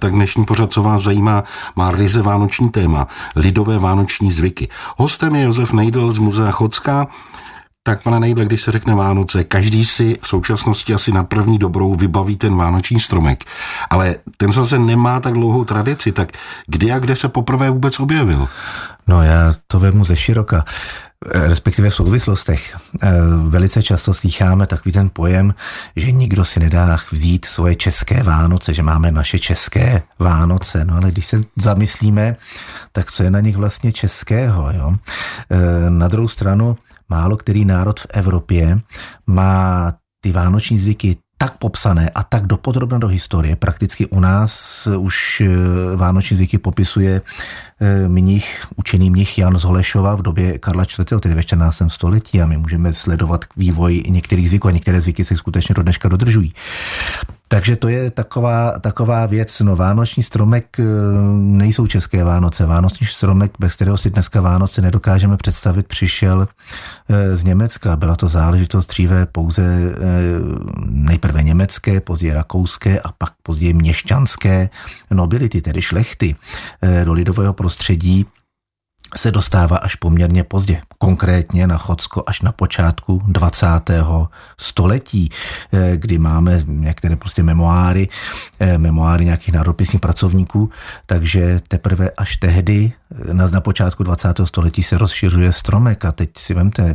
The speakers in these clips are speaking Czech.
Tak dnešní pořad, co vás zajímá, má ryze vánoční téma, lidové vánoční zvyky. Hostem je Josef Nejdl z Muzea Chodská. Tak pane Nejdle, když se řekne Vánoce, každý si v současnosti asi na první dobrou vybaví ten vánoční stromek. Ale ten zase nemá tak dlouhou tradici, tak kdy a kde se poprvé vůbec objevil? No já to vemu ze široka respektive v souvislostech. Eh, velice často slycháme takový ten pojem, že nikdo si nedá vzít svoje české Vánoce, že máme naše české Vánoce. No ale když se zamyslíme, tak co je na nich vlastně českého? Jo? Eh, na druhou stranu, málo který národ v Evropě má ty vánoční zvyky tak popsané a tak dopodrobna do historie. Prakticky u nás už eh, vánoční zvyky popisuje eh, mnich, učený mnich Jan z Holešova v době Karla IV., tedy ve 14. století a my můžeme sledovat vývoj některých zvyků a některé zvyky se skutečně do dneška dodržují. Takže to je taková, taková věc. No, Vánoční stromek eh, nejsou české Vánoce. Vánoční stromek, bez kterého si dneska Vánoce nedokážeme představit, přišel z Německa. Byla to záležitost dříve pouze nejprve německé, později rakouské a pak později měšťanské nobility, tedy šlechty eh, do lidového prostředí se dostává až poměrně pozdě, konkrétně na Chodsko až na počátku 20. století, eh, kdy máme některé prostě memoáry, eh, memoáry nějakých národopisních pracovníků, takže teprve až tehdy eh, na, na počátku 20. století se rozšiřuje stromek a teď si vemte,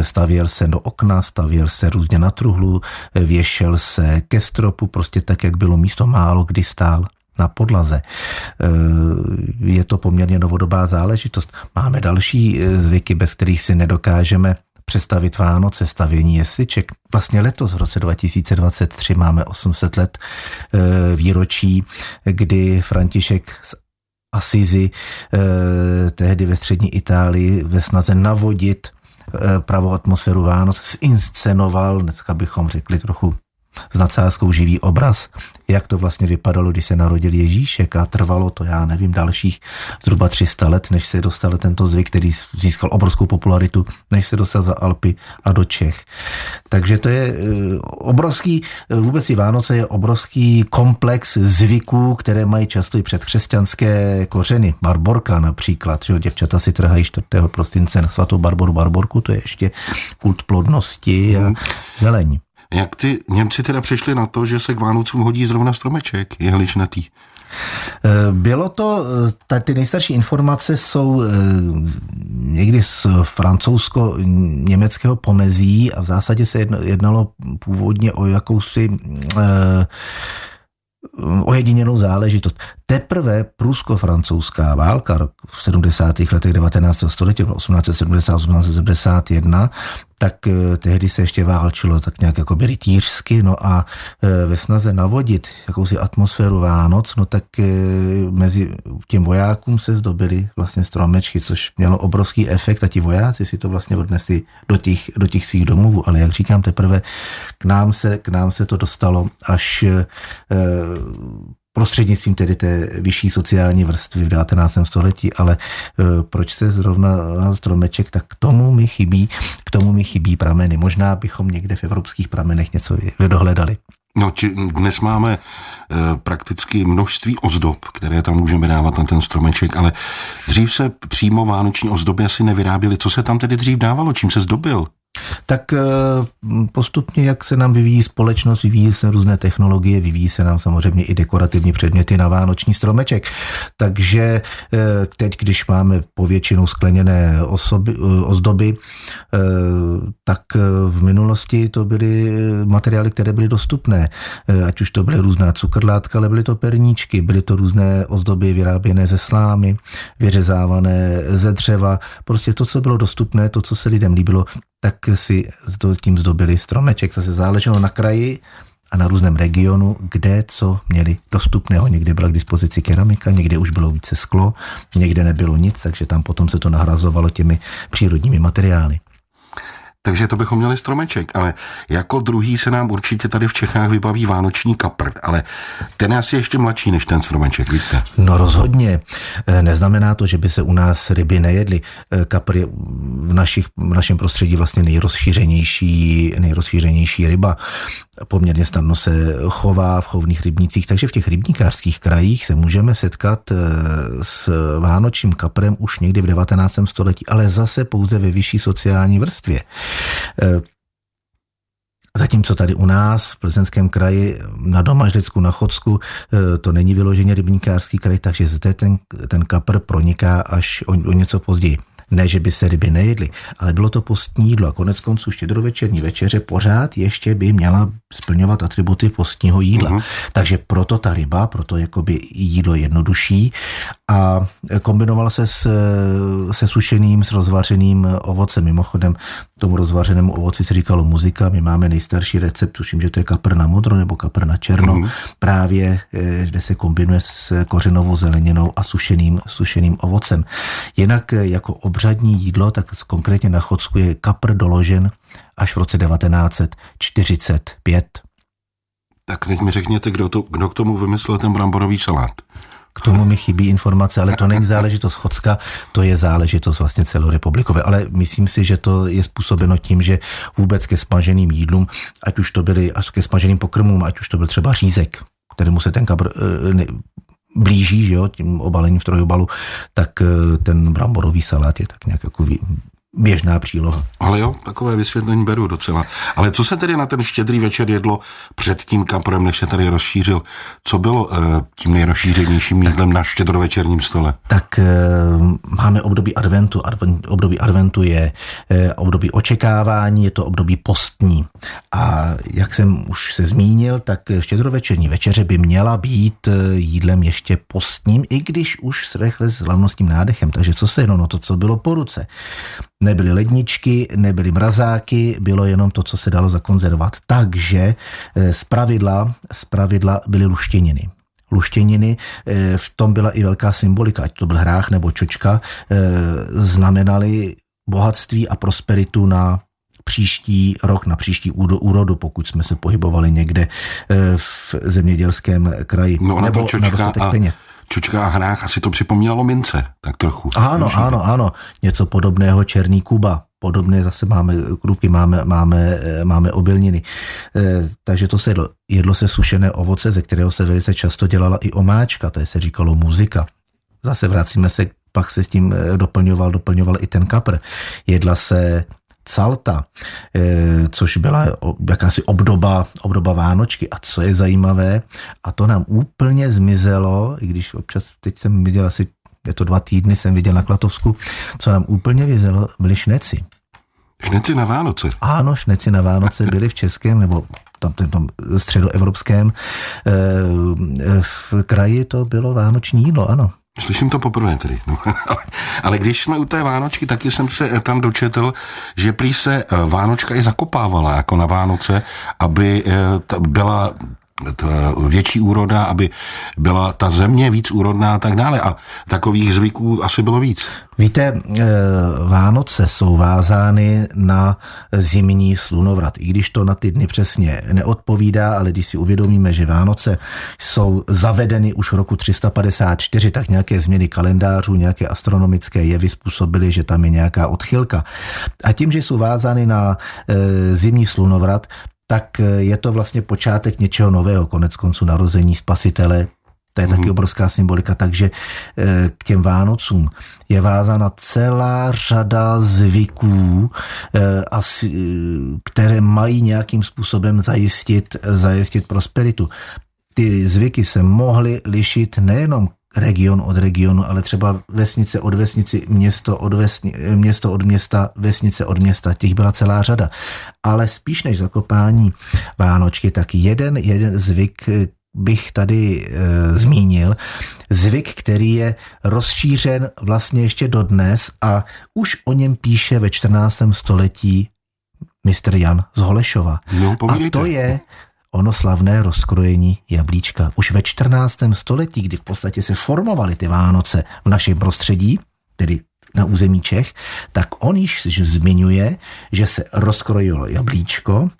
stavěl se do okna, stavěl se různě na truhlu, věšel se ke stropu, prostě tak, jak bylo místo málo kdy stál na podlaze. Eh, je to poměrně novodobá záležitost. Máme další eh, zvyky, bez kterých si nedokážeme představit Vánoce, stavění jesliček. Vlastně letos v roce 2023 máme 800 let eh, výročí, kdy František z Asizi tehdy ve střední Itálii ve snaze navodit pravou atmosféru Vánoc zinscenoval, dneska bychom řekli trochu s nadsázkou živý obraz, jak to vlastně vypadalo, když se narodil Ježíšek a trvalo to, já nevím, dalších zhruba 300 let, než se dostal tento zvyk, který získal obrovskou popularitu, než se dostal za Alpy a do Čech. Takže to je eh, obrovský, eh, vůbec i Vánoce je obrovský komplex zvyků, které mají často i předkřesťanské kořeny. Barborka například, že děvčata si trhají 4. prosince na svatou Barboru Barborku, to je ještě kult plodnosti a mhm. zelení. Jak ty Němci teda přišli na to, že se k Vánocům hodí zrovna stromeček jehličnatý? Eh, bylo to, eh, ty nejstarší informace jsou eh, někdy z francouzsko-německého pomezí a v zásadě se jednalo původně o jakousi ojedinělou záležitost. Teprve prusko-francouzská válka v 70. letech 19. století, 1870-1871, tak eh, tehdy se ještě válčilo tak nějak jako rytířsky, no a eh, ve snaze navodit jakousi atmosféru Vánoc, no tak eh, mezi těm vojákům se zdobily vlastně stromečky, což mělo obrovský efekt a ti vojáci si to vlastně odnesli do těch, do těch svých domovů, ale jak říkám, teprve k nám se, k nám se to dostalo až prostřednictvím tedy té vyšší sociální vrstvy v 19. století, ale e, proč se zrovna na stromeček, tak k tomu mi chybí, k tomu mi chybí prameny. Možná bychom někde v evropských pramenech něco dohledali. No, či, dnes máme e, prakticky množství ozdob, které tam můžeme dávat na ten stromeček, ale dřív se přímo vánoční ozdoby asi nevyráběly. Co se tam tedy dřív dávalo? Čím se zdobil? Tak eh, postupně, jak se nám vyvíjí společnost, vyvíjí se různé technologie, vyvíjí se nám samozřejmě i dekorativní předměty na vánoční stromeček. Takže eh, teď, když máme povětšinou skleněné osoby, eh, ozdoby, tak v minulosti to byly materiály, které byly dostupné. Ať už to byly různá cukrlátka, ale byly to perníčky, byly to různé ozdoby vyráběné ze slámy, vyřezávané ze dřeva. Prostě to, co bylo dostupné, to, co se lidem líbilo, tak si tím zdobili stromeček. Zase záleželo na kraji a na různém regionu, kde co měli dostupného. Někde byla k dispozici keramika, někde už bylo více sklo, někde nebylo nic, takže tam potom se to nahrazovalo těmi přírodními materiály. Takže to bychom měli stromeček, ale jako druhý se nám určitě tady v Čechách vybaví vánoční kapr, ale ten je asi ještě mladší než ten stromeček, víte? No rozhodně. Eh, neznamená to, že by se u nás ryby nejedly. Eh, kapr je v, našich, v našem prostředí vlastně nejrozšířenější, nejrozšířenější ryba. Poměrně snadno se chová v chovných rybnících, takže v těch rybníkářských krajích se můžeme setkat eh, s vánočním kaprem už někdy v 19. století, ale zase pouze ve vyšší sociální vrstvě. Eh, zatímco tady u nás v Plzeňském kraji na Domažlicku, na Chodsku, eh, to není vyloženě rybníkářský kraj, takže zde ten, ten kapr proniká až o, o něco později. Ne, že by se ryby nejedly, ale bylo to postní jídlo a konec konců štědrovečerní večeře pořád ještě by měla splňovat atributy postního jídla. Uh-huh. Takže proto ta ryba, proto jakoby jídlo jednodušší a kombinovala se s, se sušeným, s rozvařeným ovocem. Mimochodem tomu rozvařenému ovoci se říkalo muzika. My máme nejstarší recept, tuším, že to je kapr na modro nebo kapr na černo, uh-huh. právě eh, kde se kombinuje s kořenovou zeleninou a sušeným, sušeným ovocem. Jinak eh, jako obřadní jídlo, tak konkrétně na Chodsku je kapr doložen až v roce 1945. Tak teď mi řekněte, kdo, to, kdo k tomu vymyslel ten bramborový salát. K tomu mi chybí informace, ale to není záležitost Chodska, to je záležitost vlastně celorepublikové. Ale myslím si, že to je způsobeno tím, že vůbec ke smaženým jídlům, ať už to byly, až ke smaženým pokrmům, ať už to byl třeba řízek, kterému se ten kabr, eh, blíží, že jo, tím obalením v trojobalu, tak eh, ten bramborový salát je tak nějak jako běžná příloha. Ale jo, takové vysvětlení beru docela. Ale co se tedy na ten štědrý večer jedlo před tím kaprem, než se tady rozšířil? Co bylo uh, tím nejrozšířenějším jídlem na štědrovečerním stole? Tak uh, máme období adventu. Advent, období adventu je uh, období očekávání, je to období postní. A jak jsem už se zmínil, tak štědrovečerní večeře by měla být jídlem ještě postním, i když už s rychle s hlavnostním nádechem. Takže co se jenom no to, co bylo po ruce. Nebyly ledničky, nebyly mrazáky, bylo jenom to, co se dalo zakonzervovat. Takže eh, z pravidla, z pravidla byly luštěniny luštěniny, eh, v tom byla i velká symbolika, ať to byl hrách nebo čočka, eh, znamenaly bohatství a prosperitu na příští rok, na příští úrodu, pokud jsme se pohybovali někde v zemědělském kraji. No, nebo na dostatek a... peněz. Čučka a hrách asi to připomínalo mince, tak trochu. Ano, Už ano, ano. Něco podobného Černý Kuba. Podobné zase máme krupy, máme, máme, máme obilniny. E, takže to se jedlo. Jedlo se sušené ovoce, ze kterého se velice často dělala i omáčka, to je se říkalo muzika. Zase vracíme se, pak se s tím e, doplňoval, doplňoval i ten kapr. Jedla se Calta, eh, což byla jakási obdoba, obdoba Vánočky. A co je zajímavé, a to nám úplně zmizelo, i když občas teď jsem viděl asi, je to dva týdny, jsem viděl na Klatovsku, co nám úplně vyzelo, byly šneci. Šneci na Vánoce? Ano, šneci na Vánoce byly v českém nebo tam, tam, tam středoevropském eh, v kraji to bylo vánoční jídlo, ano. Slyším to poprvé tedy. No. Ale když jsme u té Vánočky, taky jsem se tam dočetl, že prý se eh, Vánočka i zakopávala jako na Vánoce, aby eh, byla větší úroda, aby byla ta země víc úrodná a tak dále. A takových zvyků asi bylo víc. Víte, eh, Vánoce jsou vázány na zimní slunovrat. I když to na ty dny přesně neodpovídá, ale když si uvědomíme, že Vánoce jsou zavedeny už v roku 354, tak nějaké změny kalendářů, nějaké astronomické jevy způsobily, že tam je nějaká odchylka. A tím, že jsou vázány na eh, zimní slunovrat, tak eh, je to vlastně počátek něčeho nového, konec konců narození spasitele, to je mm-hmm. taky mhm. obrovská symbolika, takže eh, k těm Vánocům je vázána celá řada zvyků, eh, které mají nějakým způsobem zajistit, zajistit prosperitu. Ty zvyky se mohly lišit nejenom region od regionu, ale třeba vesnice od vesnici, město od, vesni, město od města, vesnice od města, těch byla celá řada. Ale spíš než zakopání Vánočky, tak jeden, jeden zvyk, bych tady e, zmínil, zvyk, který je rozšířen vlastně ještě dodnes a už o něm píše ve 14. století mistr Jan z Holešova. No, a to je ono slavné rozkrojení jablíčka. Už ve 14. století, kdy v podstatě se formovaly ty Vánoce v našem prostředí, tedy na území Čech, tak on již zmiňuje, že se rozkrojilo jablíčko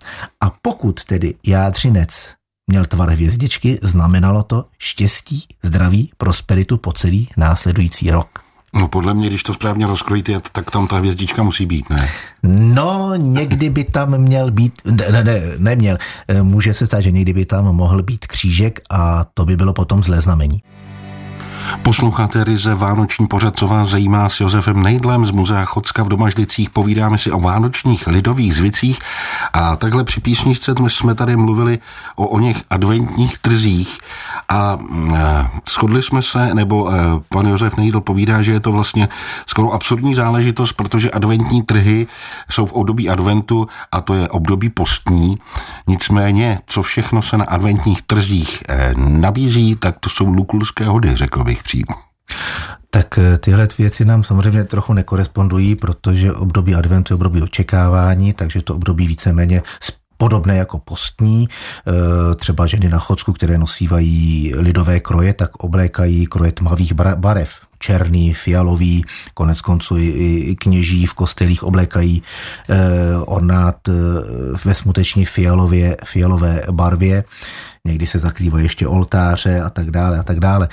a pokud tedy jádřinec měl tvar hvězdičky, znamenalo to štěstí, zdraví, prosperitu po celý následující rok. No podle mě, když to správně rozkrojíte, tak tam ta hvězdička musí být, ne? No, někdy by tam měl být, ne, ne, neměl, může se stát, že někdy by tam mohl být křížek a to by bylo potom zlé znamení. Posloucháte Ryze Vánoční pořad, co vás zajímá s Josefem Nejdlem z Muzea Chocka v Domažlicích. Povídáme si o vánočních lidových zvicích a takhle při písničce jsme tady mluvili o o něch adventních trzích a e, shodli jsme se, nebo e, pan Josef Nejdl povídá, že je to vlastně skoro absurdní záležitost, protože adventní trhy jsou v období adventu a to je období postní. Nicméně, co všechno se na adventních trzích e, nabízí, tak to jsou lukulské hody, řekl bych bych přímo. Tak eh, tyhle věci nám samozřejmě trochu nekorespondují, protože období adventu je období očekávání, takže to období víceméně podobné jako postní. Eh, třeba ženy na Chodsku, které nosívají lidové kroje, tak oblékají kroje tmavých barev černý, fialový, konec konců i, kněží v kostelích oblékají eh, ornát eh, ve smuteční fialově, fialové barvě někdy se zakrývají ještě oltáře a tak dále a tak dále.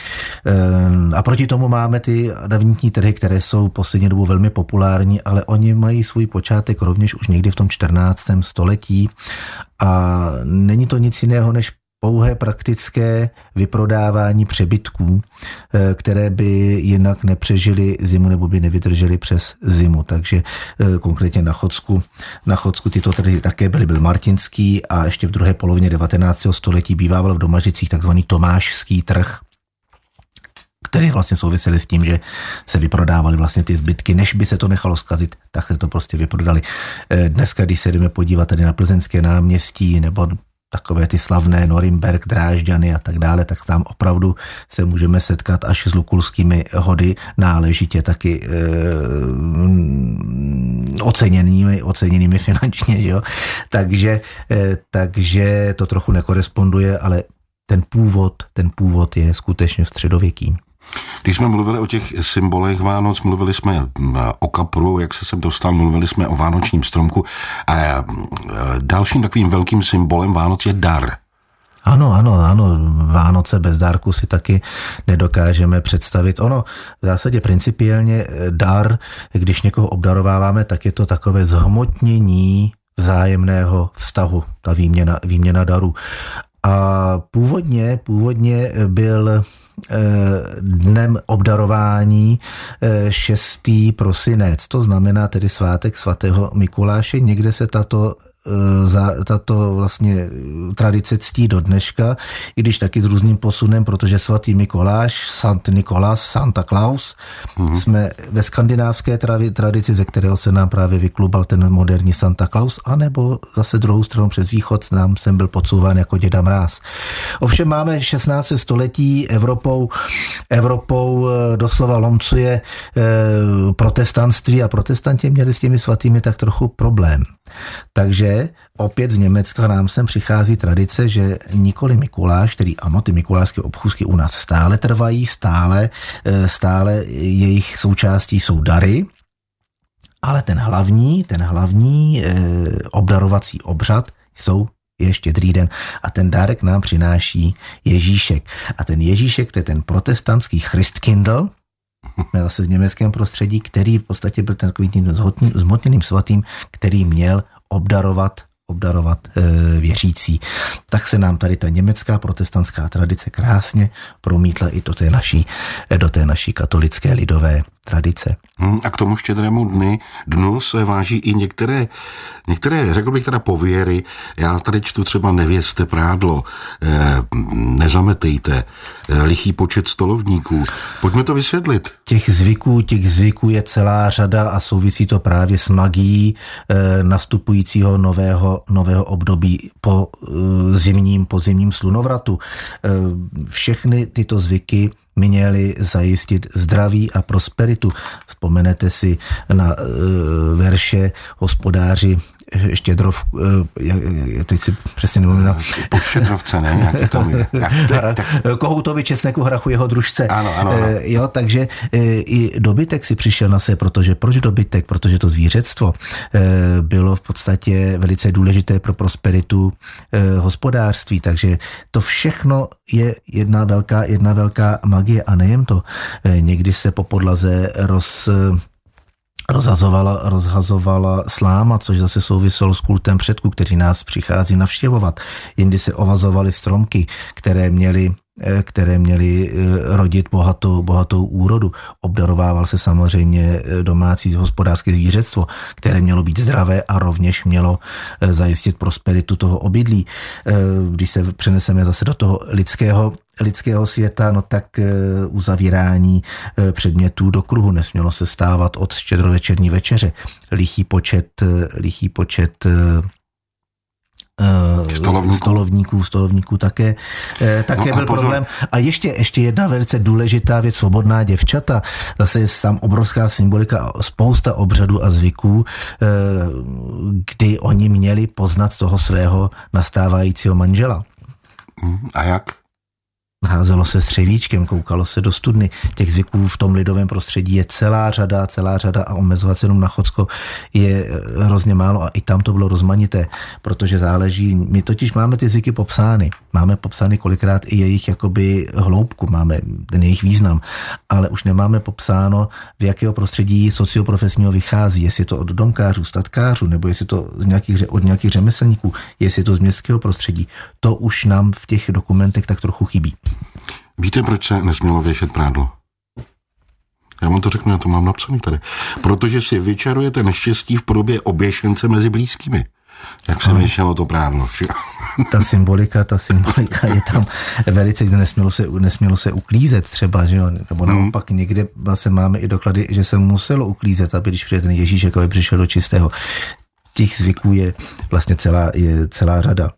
Eh, a proti tomu máme ty adavnitní trhy, které jsou poslední dobou velmi populární, ale oni mají svůj počátek rovněž už někdy v tom 14. století a není to nic jiného než pouhé praktické vyprodávání přebytků, eh, které by jinak nepřežili zimu nebo by nevydrželi přes zimu. Takže eh, konkrétně na Chodsku, na Chodsku tyto trhy také byly, byl Martinský a ještě v druhé polovině 19. století bývával v Domažicích takzvaný Tomášský trh, který vlastně souvisely s tím, že se vyprodávaly vlastně ty zbytky, než by se to nechalo zkazit, tak se to prostě vyprodali. Eh, dneska, když se jdeme podívat tady na plzeňské náměstí nebo takové ty slavné Norimberg, Drážďany a tak dále, tak tam opravdu se můžeme setkat až s lukulskými hody náležitě taky e, oceněnými, oceněnými finančně, jo? Takže, e, takže to trochu nekoresponduje, ale ten původ, ten původ je skutečně středověký. Když jsme mluvili o těch symbolech Vánoc, mluvili jsme mm, o kapru, jak se sem dostal, mluvili jsme o vánočním stromku a mm, dalším takovým velkým symbolem Vánoc je dar. Ano, ano, ano, Vánoce bez dárku si taky nedokážeme představit. Ono v zásadě principiálně eh, dar, když někoho obdarováváme, tak je to takové zhmotnění vzájemného vztahu, ta výměna, výměna daru. A původně, původně byl Eh, dnem obdarování 6. Eh, prosinec, to znamená tedy svátek svatého Mikuláše. Někde se tato tato vlastně tradice ctí do dneška, i když taky s různým posunem, protože svatý Mikoláš, Sant Nikolas, Santa Claus, mm-hmm. jsme ve skandinávské tradici, ze kterého se nám právě vyklubal ten moderní Santa Claus, anebo zase druhou stranu přes východ nám sem byl podsouván jako děda mráz. Ovšem máme 16. století Evropou, Evropou eh, doslova lomcuje eh, protestantství a protestanti měli s těmi svatými tak trochu problém. Takže opět z Německa nám sem přichází tradice, že nikoli Mikuláš, který ano, ty mikulášské obchůzky u nás stále trvají, stále, eh, stále jejich součástí jsou dary, ale ten hlavní, ten hlavní e, obdarovací obřad jsou je štědrý den. A ten dárek nám přináší Ježíšek. A ten Ježíšek, to je ten protestantský Christkindl, zase z německém prostředí, který v podstatě byl ten takový tím zmotněným svatým, který měl obdarovat obdarovat e, věřící. Tak se nám tady ta německá protestantská tradice krásně promítla i do té naší, do té naší katolické lidové tradice. Hmm, a k tomu štědrému dny, dnu se váží i některé, některé, řekl bych teda pověry. Já tady čtu třeba nevěste prádlo, eh, nezametejte, eh, lichý počet stolovníků. Pojďme to vysvětlit. Těch zvyků, těch zvyků je celá řada a souvisí to právě s magií eh, nastupujícího nového, nového období po eh, zimním, po zimním slunovratu. Eh, všechny tyto zvyky měli zajistit zdraví a prosperitu. Vzpomenete si na e, verše hospodáři Štědrov, eh, teď si přesně nevím. Po Štědrovce, ne? Nějaký tam je. Kohoutovi Česneku Hrachu jeho družce. Ano, ano, ano. Jo, takže i dobytek si přišel na se, protože proč dobytek? Protože to zvířectvo bylo v podstatě velice důležité pro prosperitu hospodářství, takže to všechno je jedna velká, jedna velká magie a nejen to. Někdy se po podlaze roz rozhazovala, rozhazovala sláma, což zase souviselo s kultem předků, kteří nás přichází navštěvovat. Jindy se ovazovaly stromky, které měly eh, které měly eh, rodit bohatou, bohatou úrodu. Obdarovával se samozřejmě eh, domácí hospodářské zvířectvo, které mělo být zdravé a rovněž mělo zajistit prosperitu toho obydlí. Když se přeneseme zase do toho lidského lidského světa, no tak eh, uzavírání eh, předmětů do kruhu nesmělo se stávat od štědrovečerní večeře. Lichý počet, eh, lichý počet stolovníků. stolovníků, stolovníků také, také no byl pozor. problém. A ještě, ještě jedna velice důležitá věc, svobodná děvčata, zase je tam obrovská symbolika, spousta obřadů a zvyků, kdy oni měli poznat toho svého nastávajícího manžela. Hm, a jak? Házelo se střevíčkem, koukalo se do studny. Těch zvyků v tom lidovém prostředí je celá řada, celá řada a omezovat se jenom na Chocko je hrozně málo a i tam to bylo rozmanité, protože záleží, my totiž máme ty zvyky popsány, máme popsány kolikrát i jejich jakoby hloubku, máme ten jejich význam, ale už nemáme popsáno, v jakého prostředí socioprofesního vychází, jestli je to od domkářů, statkářů, nebo jestli to z nějakých, od nějakých řemeslníků, jestli je to z městského prostředí. To už nám v těch dokumentech tak trochu chybí. Víte, proč se nesmělo věšet prádlo? Já vám to řeknu, já to mám napsaný tady. Protože si vyčarujete neštěstí v podobě oběšence mezi blízkými. Jak se věšelo to prádlo. ta symbolika, ta symbolika je tam velice, nesmělo se, nesmělo se uklízet třeba, že jo? nebo hmm. naopak někde vlastně máme i doklady, že se muselo uklízet, aby když přijde ten Ježíšek, aby přišel do čistého. Těch zvyků je vlastně celá, je celá řada.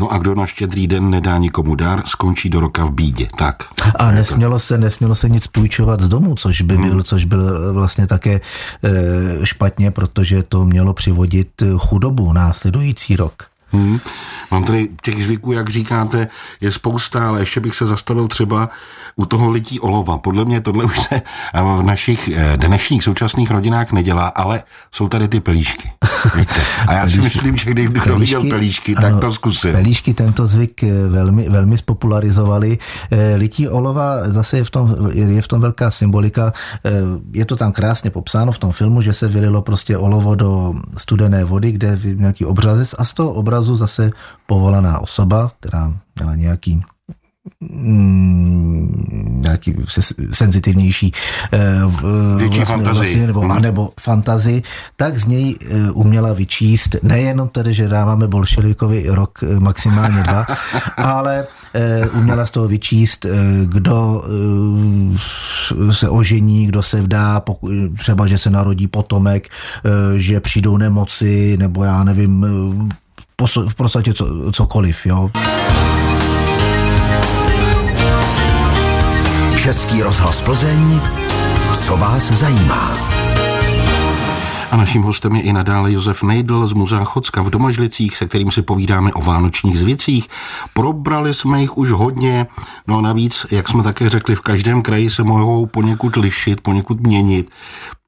No a kdo na štědrý den nedá nikomu dár, skončí do roka v bídě. Tak. A nesmělo se, nesmělo se nic půjčovat z domu, což by hmm. byl, což byl vlastně také e, špatně, protože to mělo přivodit chudobu následující rok. Hmm. Mám tady těch zvyků, jak říkáte, je spousta, ale ještě bych se zastavil třeba u toho lití olova. Podle mě tohle už se v našich eh, dnešních současných rodinách nedělá, ale jsou tady ty pelíšky. Víte? A já si myslím, že když kdo viděl pelíšky, tak to zkusil. Pelíšky tento zvyk eh, velmi, velmi spopularizovali. Eh, lití olova zase je v, tom, je v tom velká symbolika. Je to tam krásně popsáno v tom filmu, že se vylilo prostě olovo do studené vody, kde nějaký obrazec a z toho obrazu zase povolaná osoba, která měla nějaký mm, nějaký senzitivnější uh, Větší vlastně, fantazii. Vlastně, nebo, hmm. nebo fantazii, tak z něj uh, uměla vyčíst nejenom tedy, že dáváme bolševikovi rok maximálně dva, ale uměla z toho vyčíst, kdo se ožení, kdo se vdá, poku, třeba, že se narodí potomek, že přijdou nemoci, nebo já nevím, v podstatě co, cokoliv. Jo. Český rozhlas Plzeň, co vás zajímá. A naším hostem je i nadále Josef Nejdl z Muzea Chocka v Domažlicích, se kterým si povídáme o vánočních zvicích. Probrali jsme jich už hodně, no a navíc, jak jsme také řekli, v každém kraji se mohou poněkud lišit, poněkud měnit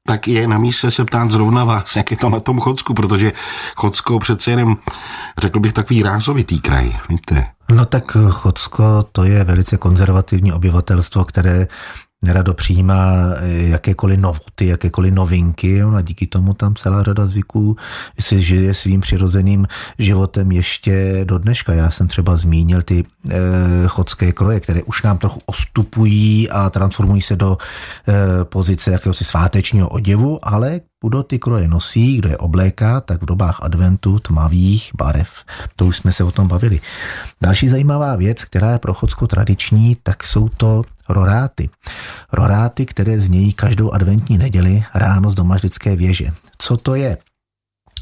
tak je na místě se ptát zrovna vás, jak je to na tom Chodsku, protože Chodsko přece jenom, řekl bych, takový rázovitý kraj, víte. No tak Chodsko to je velice konzervativní obyvatelstvo, které nerado přijímá eh, jakékoliv novoty, jakékoliv novinky a díky tomu tam celá řada zvyků si žije svým přirozeným životem ještě do dneška. Já jsem třeba zmínil ty e, chodské kroje, které už nám trochu ostupují a transformují se do e, pozice jakéhosi svátečního oděvu, ale kdo ty kroje nosí, kdo je obléká, tak v dobách adventu tmavých barev. To už jsme se o tom bavili. Další zajímavá věc, která je pro Chodsko tradiční, tak jsou to roráty. Roráty, které znějí každou adventní neděli ráno z domažlické věže. Co to je?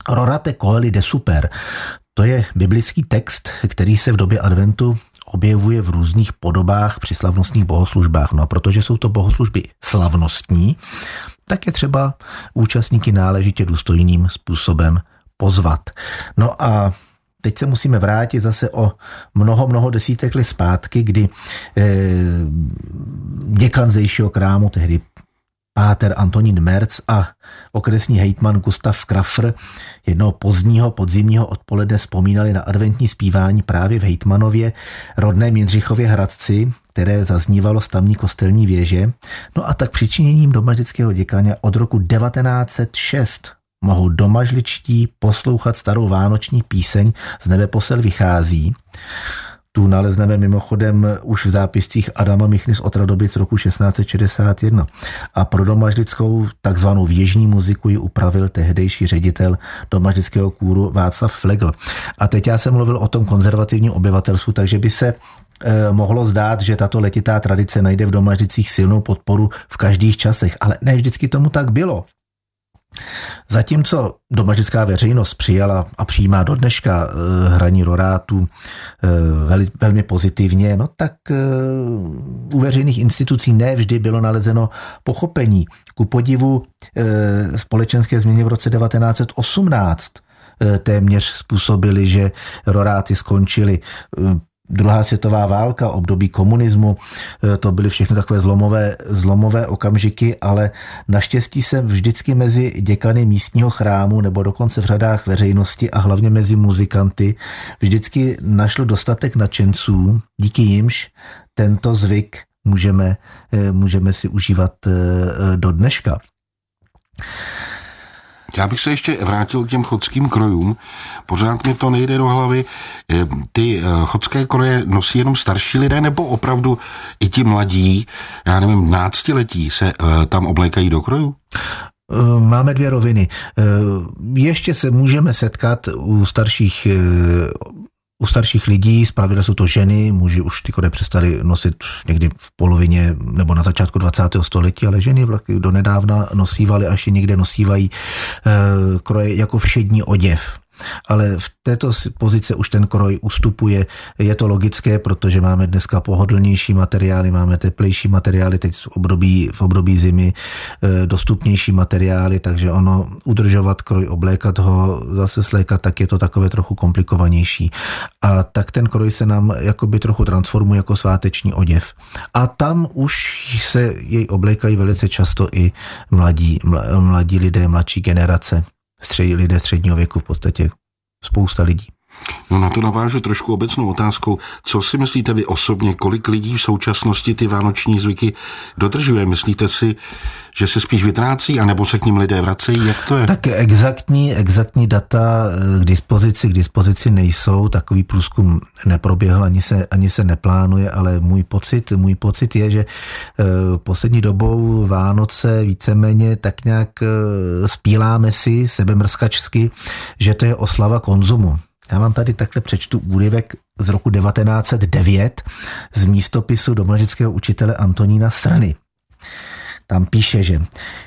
Rorate coeli de super. To je biblický text, který se v době adventu objevuje v různých podobách při slavnostních bohoslužbách. No a protože jsou to bohoslužby slavnostní, tak je třeba účastníky náležitě důstojným způsobem pozvat. No a teď se musíme vrátit zase o mnoho, mnoho desítek let zpátky, kdy eh, děkan zejšího krámu, tehdy páter Antonín Merc a okresní hejtman Gustav Krafr jednoho pozdního podzimního odpoledne vzpomínali na adventní zpívání právě v Hejtmanově, rodném Jindřichově Hradci, které zaznívalo z tamní kostelní věže. No a tak přičiněním domažlického děkaně od roku 1906 mohou domažličtí poslouchat starou vánoční píseň Z nebe posel vychází. Tu nalezneme mimochodem už v zápiscích Adama Michny z Otradobic roku 1661. A pro domažlickou takzvanou věžní muziku ji upravil tehdejší ředitel domažlického kůru Václav Flegl. A teď já jsem mluvil o tom konzervativním obyvatelstvu, takže by se eh, mohlo zdát, že tato letitá tradice najde v domažlicích silnou podporu v každých časech, ale ne vždycky tomu tak bylo. Zatímco domažická veřejnost přijala a přijímá do dneška eh, hraní rorátu eh, velmi pozitivně, no tak eh, u veřejných institucí ne vždy bylo nalezeno pochopení. Ku podivu společenské změny v roce 1918 téměř způsobili, že roráty skončily druhá světová válka, období komunismu, e, to byly všechny takové zlomové, zlomové okamžiky, ale naštěstí se vždycky mezi děkany místního chrámu nebo dokonce v řadách veřejnosti a hlavně mezi muzikanty vždycky našlo dostatek nadšenců, díky jimž tento zvyk můžeme, e, můžeme si užívat e, do dneška. Já bych se ještě vrátil k těm chodským krojům. Pořád mi to nejde do hlavy. Eh, ty eh, chodské kroje nosí jenom starší lidé, nebo opravdu i ti mladí, já nevím, náctiletí se eh, tam oblékají do krojů? Máme dvě roviny. Ještě se můžeme setkat u starších u starších lidí, zpravidla jsou to ženy, muži už ty kode přestali nosit někdy v polovině nebo na začátku 20. století, ale ženy do nedávna nosívaly, až je někde nosívají eh, kroje jako všední oděv ale v této pozice už ten kroj ustupuje. Je to logické, protože máme dneska pohodlnější materiály, máme teplejší materiály, teď v období, v období zimy eh, dostupnější materiály, takže ono udržovat kroj, oblékat ho, zase slékat, tak je to takové trochu komplikovanější. A tak ten kroj se nám jakoby trochu transformuje jako sváteční oděv. A tam už se jej oblékají velice často i mladí, mladí lidé, mladší generace střed, lidé středního věku v podstatě spousta lidí. No na to navážu trošku obecnou otázkou. Co si myslíte vy osobně, kolik lidí v současnosti ty vánoční zvyky dodržuje? Myslíte si, že se spíš vytrácí, anebo se k ním lidé vracejí? Jak to je? Tak exaktní, exaktní data eh, k dispozici, k dispozici nejsou. Takový průzkum neproběhl, ani se, ani se neplánuje, ale můj pocit, můj pocit je, že eh, poslední dobou Vánoce víceméně tak nějak eh, spíláme si sebemrskačsky, že to je oslava konzumu. Já vám tady takhle přečtu úryvek z roku 1909 z místopisu domažického učitele Antonína Srny. Tam píše, že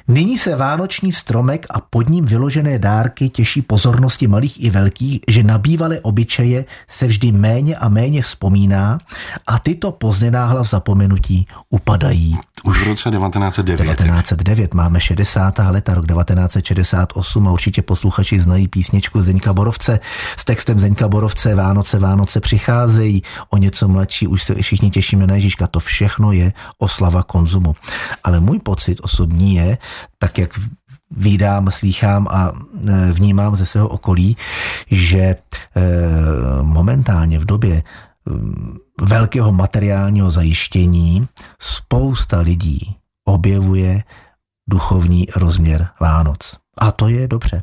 nyní se vánoční stromek a pod ním vyložené dárky těší pozornosti malých i velkých, že nabývalé obyčeje se vždy méně a méně vzpomíná a tyto pozdě náhla v zapomenutí upadají. Už v roce 1909. 1909, máme 60. leta, rok 1968 a určitě posluchači znají písničku Zdeňka Borovce s textem Zdeňka Borovce Vánoce, Vánoce přicházejí, o něco mladší už se všichni těšíme na Ježíška, to všechno je oslava konzumu. Ale můj pocit osobní je, tak jak vídám, slýchám a e, vnímám ze svého okolí, že e, momentálně v době velkého materiálního zajištění spousta lidí objevuje duchovní rozměr Vánoc. A to je dobře.